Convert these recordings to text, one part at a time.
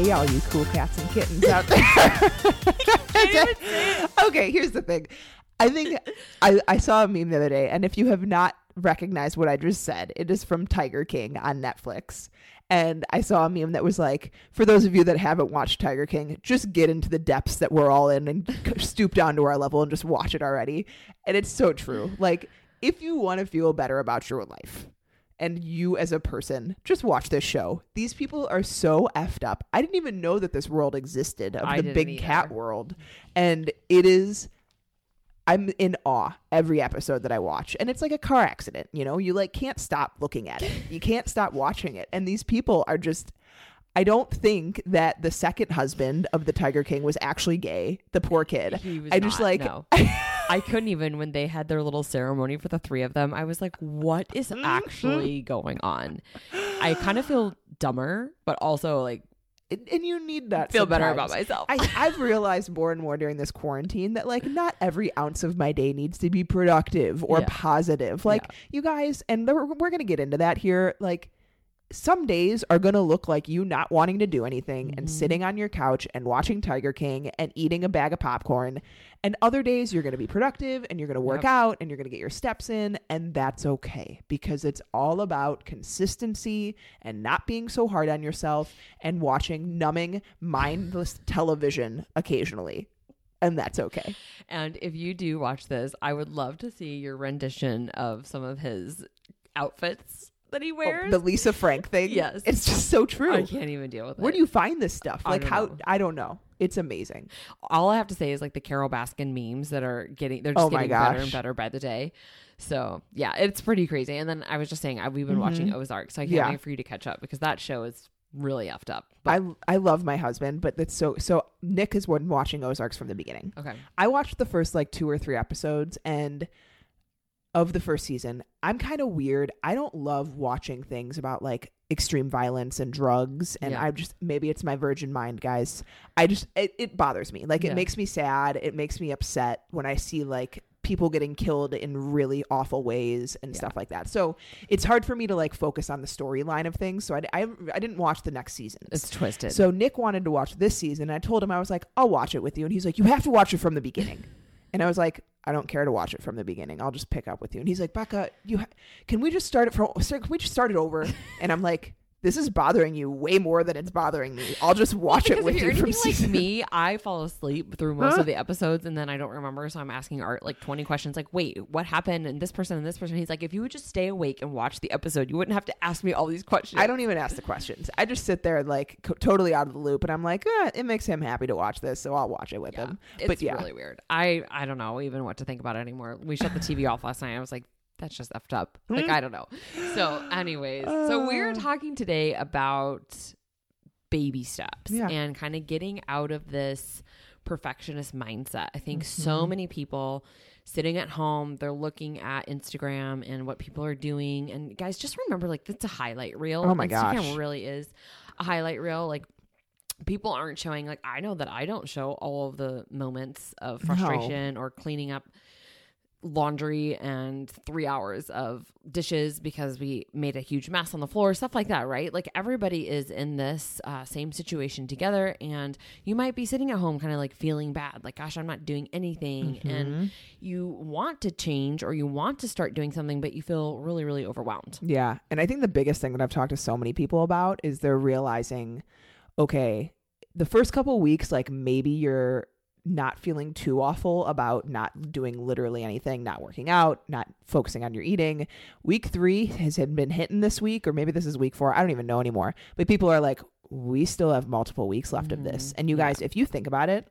Hey, y'all, you cool cats and kittens out there. okay, here's the thing. I think I, I saw a meme the other day, and if you have not recognized what I just said, it is from Tiger King on Netflix. And I saw a meme that was like, for those of you that haven't watched Tiger King, just get into the depths that we're all in and stoop down to our level and just watch it already. And it's so true. Like, if you want to feel better about your life, and you as a person, just watch this show. These people are so effed up. I didn't even know that this world existed of I the big either. cat world. And it is I'm in awe every episode that I watch. And it's like a car accident, you know? You like can't stop looking at it. You can't stop watching it. And these people are just I don't think that the second husband of the Tiger King was actually gay, the poor kid. He was I just not, like no. I couldn't even when they had their little ceremony for the three of them. I was like, what is Mm-hmm. actually going on? I kind of feel dumber, but also like and and you need that feel better about myself. I, I've realized more and more during this quarantine that like not every ounce of my day needs to be productive or Yeah. positive. Like Yeah. you guys, and we're, we're gonna get into that here. Like some days are gonna look like you not wanting to do anything and Mm-hmm. sitting on your couch and watching Tiger King and eating a bag of popcorn. And other days you're gonna be productive and you're gonna work Yep. out and you're gonna get your steps in, and that's okay because it's all about consistency and not being so hard on yourself and watching numbing, mindless television occasionally. And that's okay. and if you do watch this, I would love to see your rendition of some of his outfits that he Oh, wears. the Lisa Frank thing. Yes. It's just so true. I can't even deal with it. Where do you find this stuff? I Like don't how know. I don't know. It's amazing. all I have to say is like the Carole Baskin memes that are getting they're just Oh my getting better and better by the day. So yeah, it's pretty crazy. And then I was just saying I, we've been watching Ozark, so I can't Mm-hmm. Yeah. wait for you to catch up because that show is really effed up. But I I love my husband, but that's so so Nick has been watching Ozarks from the beginning. okay, I watched the first like two or three episodes and of the first season. I'm kind of weird. I don't love watching things about like extreme violence and drugs and Yeah. I just maybe it's my virgin mind, guys. I just it, it bothers me. Like it Yeah. makes me sad. It makes me upset when I see like people getting killed in really awful ways and stuff like that. So it's hard for me to like focus on the storyline of things. So I, I, I didn't watch the next season. it's twisted. So Nick wanted to watch this season. And I told him I was like, I'll watch it with you, and he's like, you have to watch it from the beginning. And I was like, I don't care to watch it from the beginning. I'll just pick up with you. And he's like, Becca, you ha- can we just start it from? Can we just start it over? And I'm like, this is bothering you way more than it's bothering me. I'll just watch it with if you from anything like me, I fall asleep through most of the episodes and then I don't remember. So I'm asking Art like 20 questions, like, wait, what happened? And this person and this person. He's like, if you would just stay awake and watch the episode, you wouldn't have to ask me all these questions. I don't even ask the questions. I just sit there like co- totally out of the loop, and I'm like, eh, it makes him happy to watch this, so I'll watch it with Yeah, him. it's but yeah, really weird. I I don't know even what to think about it anymore. We shut the TV off last night. I was like, that's just effed up. Like Hmm? I don't know. So, anyways, so we're Uh. talking today about baby steps Yeah. and kind of getting out of this perfectionist mindset. I think so Mm-hmm. many people sitting at home, they're looking at Instagram and what people are doing. And guys, just remember like that's a highlight reel. Oh my Instagram gosh. really is a highlight reel. Like people aren't showing like I know that I don't show all of the moments of No. frustration or cleaning up laundry and three hours of dishes because we made a huge mess on the floor, stuff like that, right? Like everybody is in this uh, same situation together, and you might be sitting at home kind of like feeling bad, like, gosh, I'm not doing anything. And you want to change or you want to start doing something, but you feel really, really overwhelmed. Yeah. And I think the biggest thing that I've talked to so many people about is they're realizing, okay, the first couple weeks, like maybe you're not feeling too awful about not doing literally anything, not working out, not focusing on your eating. Week three has been hitting this week, or maybe this is week four. I don't even know anymore. But people are like, we still have multiple weeks left of this. And you guys, if you think about it,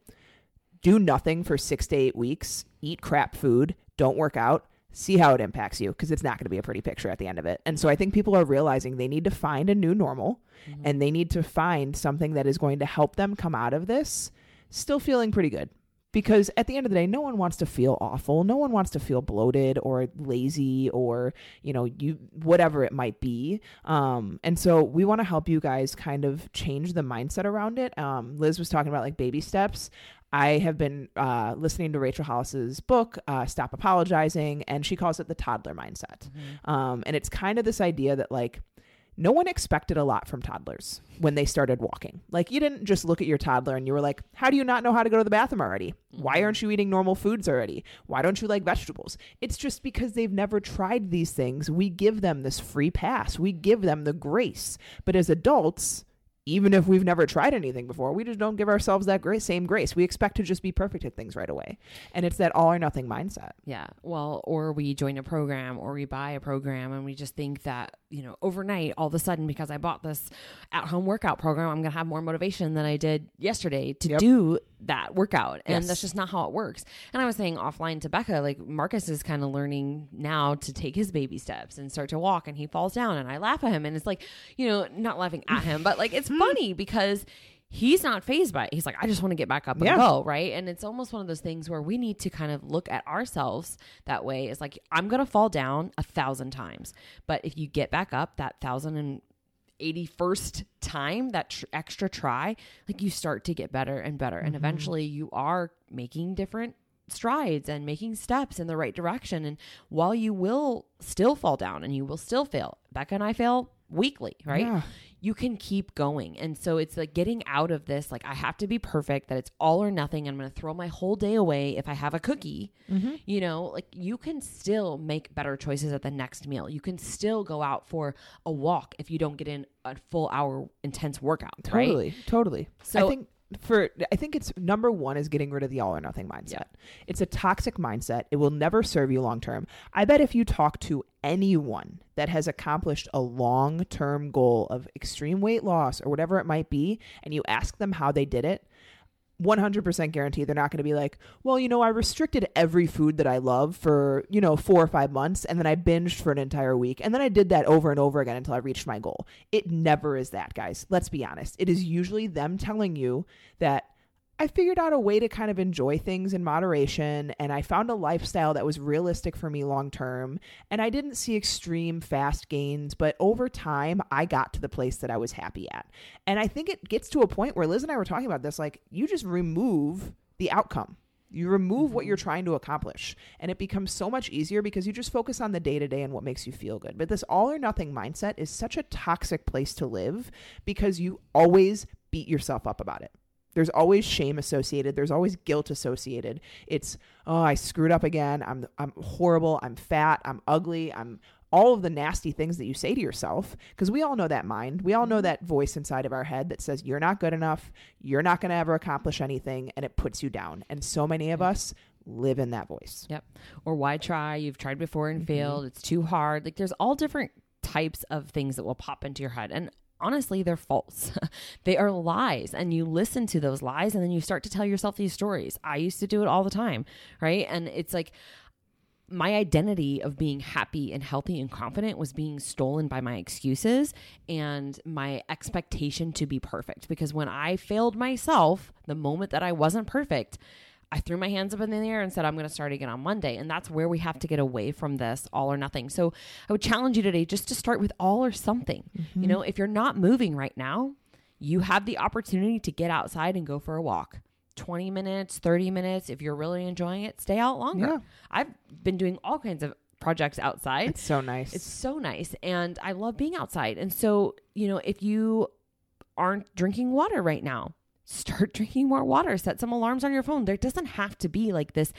do nothing for six to eight weeks, eat crap food, don't work out. see how it impacts you because it's not going to be a pretty picture at the end of it. And so I think people are realizing they need to find a new normal Mm-hmm. and they need to find something that is going to help them come out of this still feeling pretty good. Because at the end of the day, no one wants to feel awful. No one wants to feel bloated or lazy or, you know, you whatever it might be. Um, and so we want to help you guys kind of change the mindset around it. Um, Liz was talking about like baby steps. I have been uh, listening to Rachel Hollis's book, uh, Stop Apologizing, and she calls it the toddler mindset. Um, and it's kind of this idea that like no one expected a lot from toddlers when they started walking. Like you didn't just look at your toddler and you were like, "How do you not know how to go to the bathroom already? Why mm-hmm. aren't you eating normal foods already? Why don't you like vegetables?" It's just because they've never tried these things. We give them this free pass. We give them the grace. But as adults, even if we've never tried anything before, we just don't give ourselves that grace, same grace. We expect to just be perfect at things right away. And it's that all or nothing mindset. Yeah. Well, or we join a program or we buy a program and we just think that, you know, overnight, all of a sudden, because I bought this at home workout program, I'm going to have more motivation than I did yesterday to Yep. do that workout. And Yes. that's just not how it works. And I was saying offline to Becca, like Marcus is kind of learning now to take his baby steps and start to walk and he falls down and I laugh at him. And it's like, you know, not laughing at him, but like it's funny because he's not phased by it. He's like, I just want to get back up and Yeah. go, right? And it's almost one of those things where we need to kind of look at ourselves that way. It's like I'm gonna fall down a thousand times, but if you get back up that thousand and 81st time that tr- extra try like you start to get better and better. And mm-hmm. eventually you are making different strides and making steps in the right direction. And while you will still fall down and you will still fail becca and i fail weekly right Yeah. you can keep going. And so it's like getting out of this, like, I have to be perfect, that it's all or nothing. I'm going to throw my whole day away if I have a cookie. Mm-hmm. You know, like you can still make better choices at the next meal. You can still go out for a walk if you don't get in a full hour intense workout. Right? Totally, totally. So- I think for I think it's number one is getting rid of the all or nothing mindset. It's a toxic mindset. It will never serve you long term. I bet if you talk to anyone that has accomplished a long term goal of extreme weight loss or whatever it might be, and you ask them how they did it, 100% guarantee they're not going to be like, well, you know, I restricted every food that I love for, you know, four or five months and then I binged for an entire week. And then I did that over and over again until I reached my goal. It never is that, guys. Let's be honest. It is usually them telling you that I figured out a way to kind of enjoy things in moderation and I found a lifestyle that was realistic for me long term. And I didn't see extreme fast gains, but over time, I got to the place that I was happy at. And I think it gets to a point where Liz and I were talking about this like, you just remove the outcome. You remove what mm-hmm. you're trying to accomplish, and it becomes so much easier because you just focus on the day to day and what makes you feel good. But this all or nothing mindset is such a toxic place to live because you always beat yourself up about it. There's always shame associated. There's always guilt associated. It's oh, I screwed up again. I'm I'm horrible. I'm fat. I'm ugly. I'm all of the nasty things that you say to yourself because we all know that mind. We all know mm-hmm. that voice inside of our head that says you're not good enough. You're not going to ever accomplish anything and it puts you down. And so many of us live in that voice. Yep. Or why try? You've tried before and mm-hmm. failed. It's too hard. Like there's all different types of things that will pop into your head. And honestly, they're false. they are lies. And you listen to those lies and then you start to tell yourself these stories. I used to do it all the time. Right. And it's like, my identity of being happy and healthy and confident was being stolen by my excuses and my expectation to be perfect. Because when I failed myself, the moment that I wasn't perfect, I threw my hands up in the air and said, I'm going to start again on Monday. And that's where we have to get away from this all or nothing. So I would challenge you today just to start with all or something. You mm-hmm. know, if you're not moving right now, you have the opportunity to get outside and go for a walk. 20 minutes, 30 minutes. If you're really enjoying it, stay out longer. Yeah. I've been doing all kinds of projects outside. It's so nice. It's so nice. And I love being outside. And so, you know, if you aren't drinking water right now, start drinking more water. Set some alarms on your phone. There doesn't have to be like this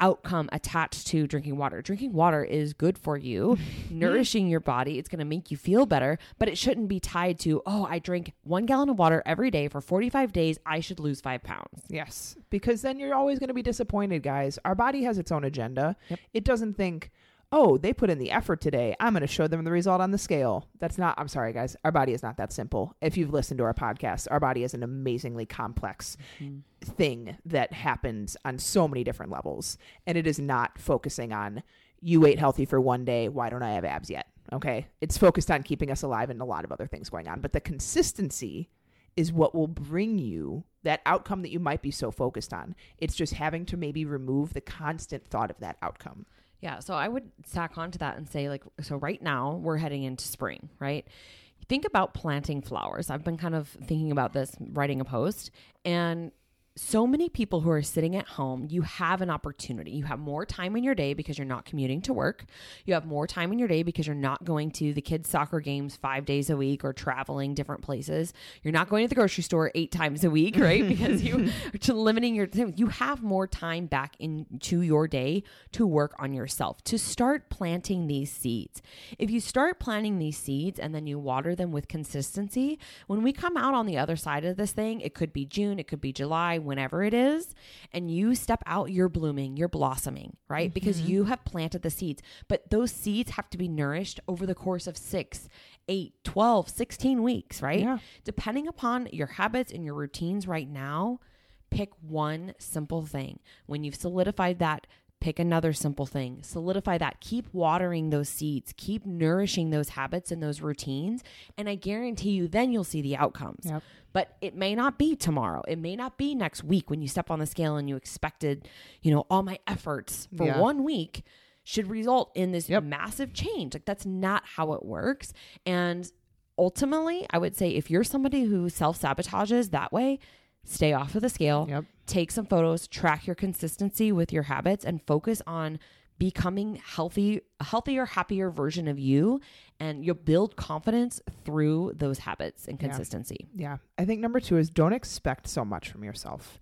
outcome attached to drinking water. Drinking water is good for you, mm-hmm. nourishing your body. It's going to make you feel better, but it shouldn't be tied to, oh, I drink one gallon of water every day for 45 days. I should lose five pounds. Yes, because then you're always going to be disappointed, guys. Our body has its own agenda. It doesn't think, oh, they put in the effort today. I'm going to show them the result on the scale. That's not, I'm sorry, guys. Our body is not that simple. If you've listened to our podcast, our body is an amazingly complex mm-hmm. thing that happens on so many different levels. And it is not focusing on, you ate healthy for one day. Why don't I have abs yet? Okay. It's focused on keeping us alive and a lot of other things going on. But the consistency is what will bring you that outcome that you might be so focused on. It's just having to maybe remove the constant thought of that outcome. Yeah. So I would stack onto that and say, like, so right now we're heading into spring, right? Think about planting flowers. I've been kind of thinking about this, writing a post, and so many people who are sitting at home, you have an opportunity. You have more time in your day because you're not commuting to work. You have more time in your day because you're not going to the kids' soccer games five days a week or traveling different places. You're not going to the grocery store eight times a week, right? because you are limiting your time. You have more time back into your day to work on yourself, to start planting these seeds. If you start planting these seeds and then you water them with consistency, when we come out on the other side of this thing, it could be June, it could be July, whenever it is, and you step out, you're blooming, you're blossoming, right? Mm-hmm. Because you have planted the seeds. But those seeds have to be nourished over the course of six, eight, 12, 16 weeks, right? Yeah. Depending upon your habits and your routines right now, pick one simple thing. When you've solidified that, pick another simple thing. Solidify that. Keep watering those seeds. Keep nourishing those habits and those routines. And i guarantee you then you'll see the outcomes. Yep. but it may not be tomorrow. It may not be next week when you step on the scale and you expected you know all my efforts for Yeah. one week should result in this Yep. massive change. Like that's not how it works. And ultimately i would say if you're somebody who self-sabotages that way stay off of the scale. Yep. Take some photos, track your consistency with your habits, and focus on becoming healthy, a healthier, happier version of you. And you'll build confidence through those habits and Yeah. consistency. Yeah. I think number two is don't expect so much from yourself.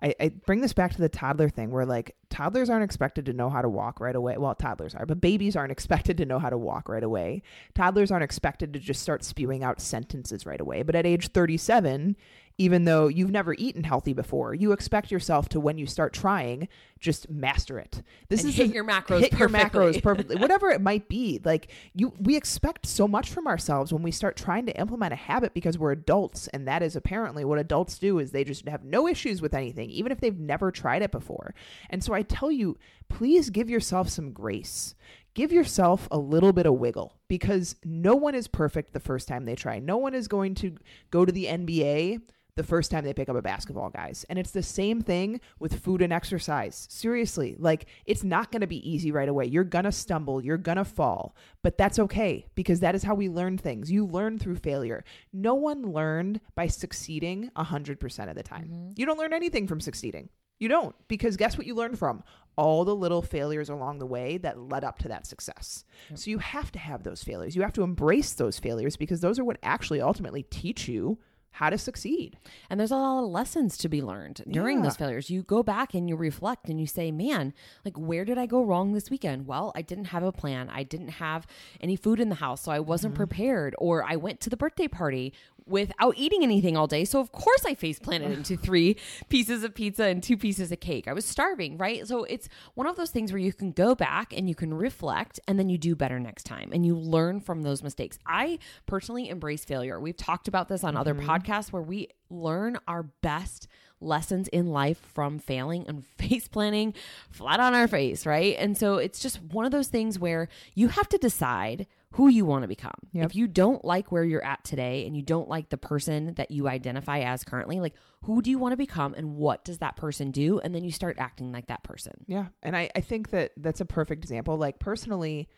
I, I bring this back to the toddler thing where like toddlers aren't expected to know how to walk right away. Well, toddlers are, but babies aren't expected to know how to walk right away. Toddlers aren't expected to just start spewing out sentences right away. But at age 37, even though you've never eaten healthy before, you expect yourself to, when you start trying, just master it. This And is hit the- your macros hit your macros perfectly, whatever it might be. Like you, we expect so much from ourselves when we start trying to implement a habit because we're adults, and that is apparently what adults do. Is they just have no issues with anything, even if they've never tried it before. And so I tell you, please give yourself some grace. Give yourself a little bit of wiggle because no one is perfect the first time they try. No one is going to go to the NBA the first time they pick up a basketball, guys. And it's the same thing with food and exercise. Seriously, like it's not going to be easy right away. You're going to stumble, you're going to fall, but that's okay because that is how we learn things. You learn through failure. No one learned by succeeding 100% of the time. Mm-hmm. You don't learn anything from succeeding. You don't because guess what you learned from? All the little failures along the way that led up to that success. So you have to have those failures. You have to embrace those failures because those are what actually ultimately teach you how to succeed. And there's a lot of lessons to be learned during Yeah. those failures. You go back and you reflect and you say, man, like, where did I go wrong this weekend? Well, I didn't have a plan. I didn't have any food in the house, so I wasn't mm-hmm. prepared. Or I went to the birthday party without eating anything all day. So, of course, I face planted into three pieces of pizza and two pieces of cake. I was starving, right? So, it's one of those things where you can go back and you can reflect and then you do better next time and you learn from those mistakes. I personally embrace failure. We've talked about this on other mm-hmm. podcasts where we learn our best lessons in life from failing and face planting flat on our face, right? And so it's just one of those things where you have to decide who you want to become. Yep. If you don't like where you're at today and you don't like the person that you identify as currently, like who do you want to become and what does that person do? And then you start acting like that person. Yeah. And I, I think that that's a perfect example. Like, personally,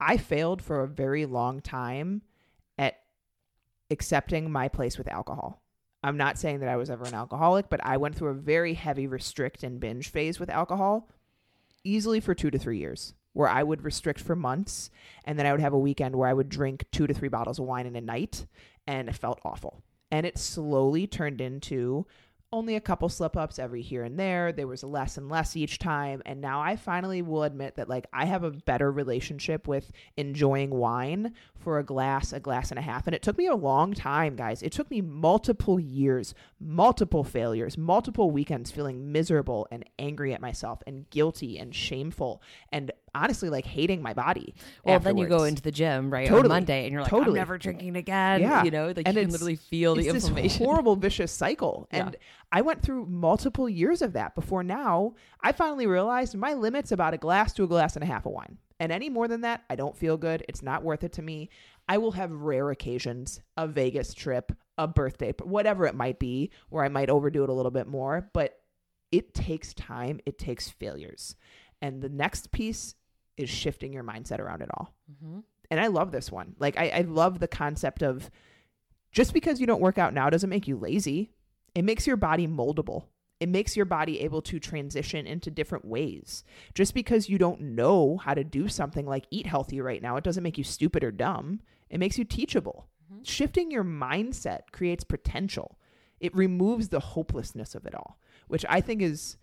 I failed for a very long time at accepting my place with alcohol. I'm not saying that I was ever an alcoholic, but I went through a very heavy restrict and binge phase with alcohol easily for two to three years, where I would restrict for months and then I would have a weekend where I would drink two to three bottles of wine in a night and it felt awful. And it slowly turned into only a couple slip ups every here and there. There was less and less each time. And now I finally will admit that like I have a better relationship with enjoying wine for a glass, a glass and a half. And it took me a long time, guys. It took me multiple years, multiple failures, multiple weekends feeling miserable and angry at myself and guilty and shameful and honestly like hating my body. Well, then you go afterwards. into the gym, right, Totally. on Monday, and you're like, I'm Totally. never drinking again. Yeah. You know, like And you can literally feel the inflammation. horrible vicious cycle. Yeah. And I went through multiple years of that before now I finally realized my limit's about a glass to a glass and a half of wine. And any more than that, I don't feel good. It's not worth it to me. I will have rare occasions, a Vegas trip, a birthday, whatever it might be, where I might overdo it a little bit more, but it takes time, it takes failures. And the next piece is shifting your mindset around it all Mhm. and I love this one. Like I, I love the concept of just because you don't work out now doesn't make you lazy. It makes your body moldable. It makes your body able to transition into different ways. Just because you don't know how to do something like eat healthy right now, it doesn't make you stupid or dumb. It makes you teachable. Shifting your mindset creates potential. It removes the hopelessness of it all, which I think is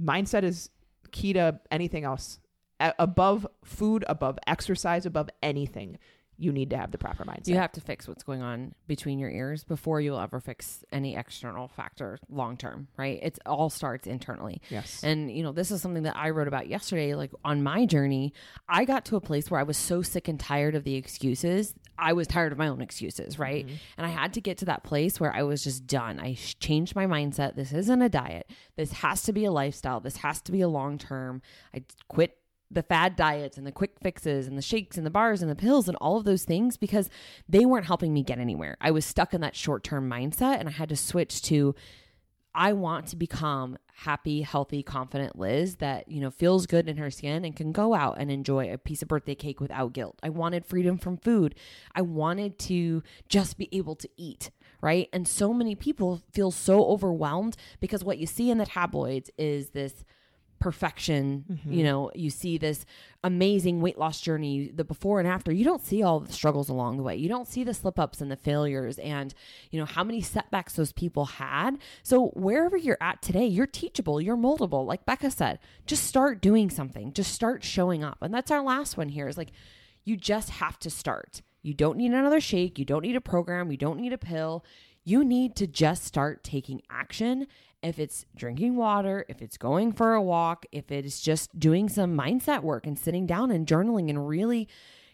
mindset is key to anything else. Above food, above exercise, above anything, you need to have the proper mindset. You have to fix what's going on between your ears before you'll ever fix any external factor long term, right? It all starts internally. yes. And, you know, this is something that I wrote about yesterday. Like on my journey, I got to a place where I was so sick and tired of the excuses. I was tired of my own excuses, right? Mm-hmm. And I had to get to that place where I was just done. I sh- changed my mindset. This isn't a diet. This has to be a lifestyle. This has to be a long term. I quit the fad diets and the quick fixes and the shakes and the bars and the pills and all of those things because they weren't helping me get anywhere. I was stuck in that short term mindset and I had to switch to I want to become happy, healthy, confident Liz that, you know, feels good in her skin and can go out and enjoy a piece of birthday cake without guilt. I wanted freedom from food. I wanted to just be able to eat, right? And so many people feel so overwhelmed because what you see in the tabloids is this perfection. You mm-hmm. know, you see this amazing weight loss journey, the before and after. You don't see all the struggles along the way. You don't see the slip ups and the failures and, you know, how many setbacks those people had. So, wherever you're at today, you're teachable, you're moldable. Like Becca said, just start doing something, just start showing up. And that's our last one here is like, you just have to start. You don't need another shake. You don't need a program. You don't need a pill. You need to just start taking action. If it's drinking water, if it's going for a walk, if it is just doing some mindset work and sitting down and journaling and really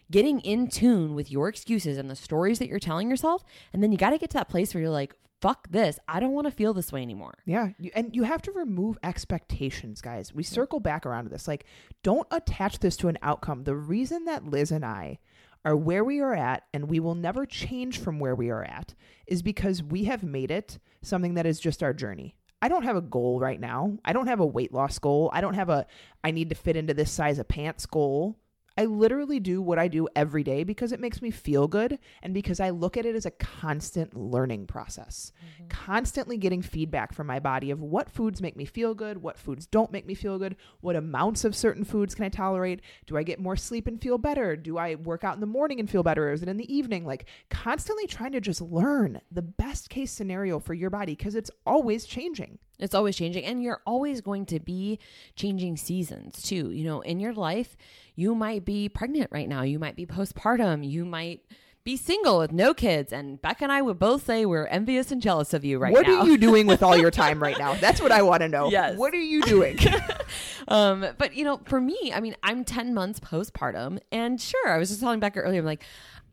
getting in tune with your excuses and the stories that you're telling yourself. And then you got to get to that place where you're like, fuck this. I don't want to feel this way anymore. Yeah, and you have to remove expectations, guys. We circle back around to this. Like, don't attach this to an outcome. The reason that Liz and I are where we are at and we will never change from where we are at is because we have made it something that is just our journey. I don't have a goal right now. I don't have a weight loss goal. I don't have a I need to fit into this size of pants goal. I literally do what I do every day because it makes me feel good and because I look at it as a constant learning process. Mm-hmm. Constantly getting feedback from my body of what foods make me feel good, what foods don't make me feel good, what amounts of certain foods can I tolerate? Do I get more sleep and feel better? Do I work out in the morning and feel better? Or is it in the evening? Like constantly trying to just learn the best case scenario for your body because it's always changing. It's always changing, and you're always going to be changing seasons too. You know, in your life, you might be pregnant right now, you might be postpartum, you might be single with no kids. And Beck and I would both say we're envious and jealous of you right what now. What are you doing with all your time right now? That's what I want to know. Yes. What are you doing? um, but you know, for me, I mean, I'm 10 months postpartum, and sure, I was just telling Becca earlier, I'm like,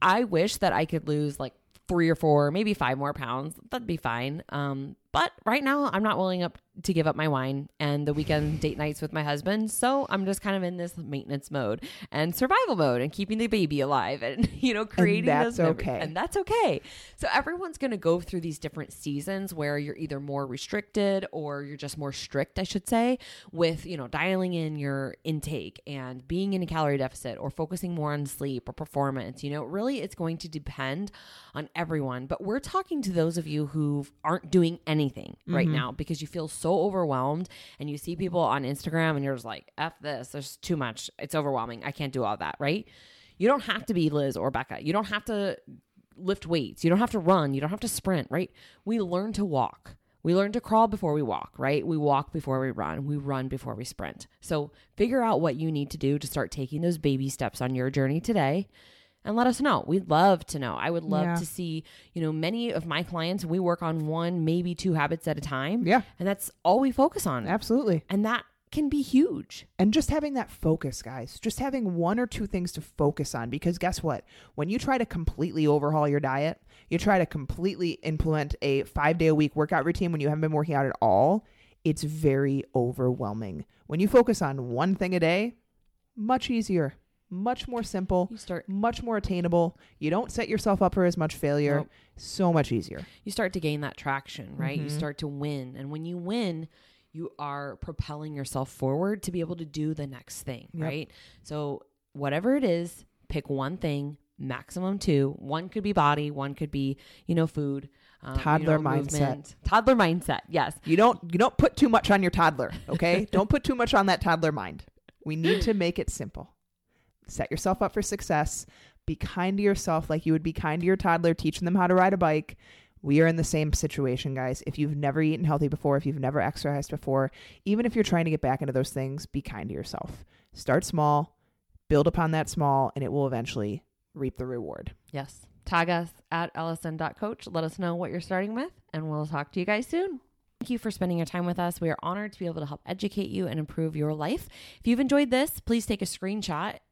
I wish that I could lose like three or four, maybe five more pounds. That'd be fine. Um, but right now, I'm not willing up to give up my wine and the weekend date nights with my husband. So I'm just kind of in this maintenance mode and survival mode and keeping the baby alive and you know creating that's those memories. okay. And that's okay. So everyone's going to go through these different seasons where you're either more restricted or you're just more strict, I should say, with, you know, dialing in your intake and being in a calorie deficit or focusing more on sleep or performance. You know, really it's going to depend on everyone. But we're talking to those of you who aren't doing anything right mm-hmm. now because you feel so overwhelmed and you see people on Instagram and you're just like, F this, there's too much. It's overwhelming. I can't do all that, right? You don't have to be Liz or Becca. You don't have to lift weights. You don't have to run. You don't have to sprint, right? We learn to walk. We learn to crawl before we walk, right? We walk before we run. We run before we sprint. So figure out what you need to do to start taking those baby steps on your journey today and let us know. We'd love to know. I would love Yeah. to see, you know, many of my clients, we work on one, maybe two habits at a time. Yeah. And that's all we focus on. Absolutely. And that can be huge. And just having that focus, guys, just having one or two things to focus on. Because guess what? When you try to completely overhaul your diet, you try to completely implement a five day a week workout routine when you haven't been working out at all, it's very overwhelming. When you focus on one thing a day, much easier, much more simple, You start much more attainable. You don't set yourself up for as much failure. Nope. So much easier. you start to gain that traction, right? You Mhm. start to win. And when you win, you are propelling yourself forward to be able to do the next thing, Yep. right? So, whatever it is, pick one thing, maximum two. One could be body, one could be, you know, food. um, you Toddler know, mindset. movement. Toddler mindset, yes. You don't you don't put too much on your toddler, okay? don't put too much on that toddler mind. We need to make it simple. Set yourself up for success. Be kind to yourself like you would be kind to your toddler, teaching them how to ride a bike. We are in the same situation, guys. If you've never eaten healthy before, if you've never exercised before, even if you're trying to get back into those things, be kind to yourself. Start small, build upon that small, and it will eventually reap the reward. Yes. Tag us at lsn.coach. Let us know what you're starting with, and we'll talk to you guys soon. Thank you for spending your time with us. We are honored to be able to help educate you and improve your life. If you've enjoyed this, please take a screenshot,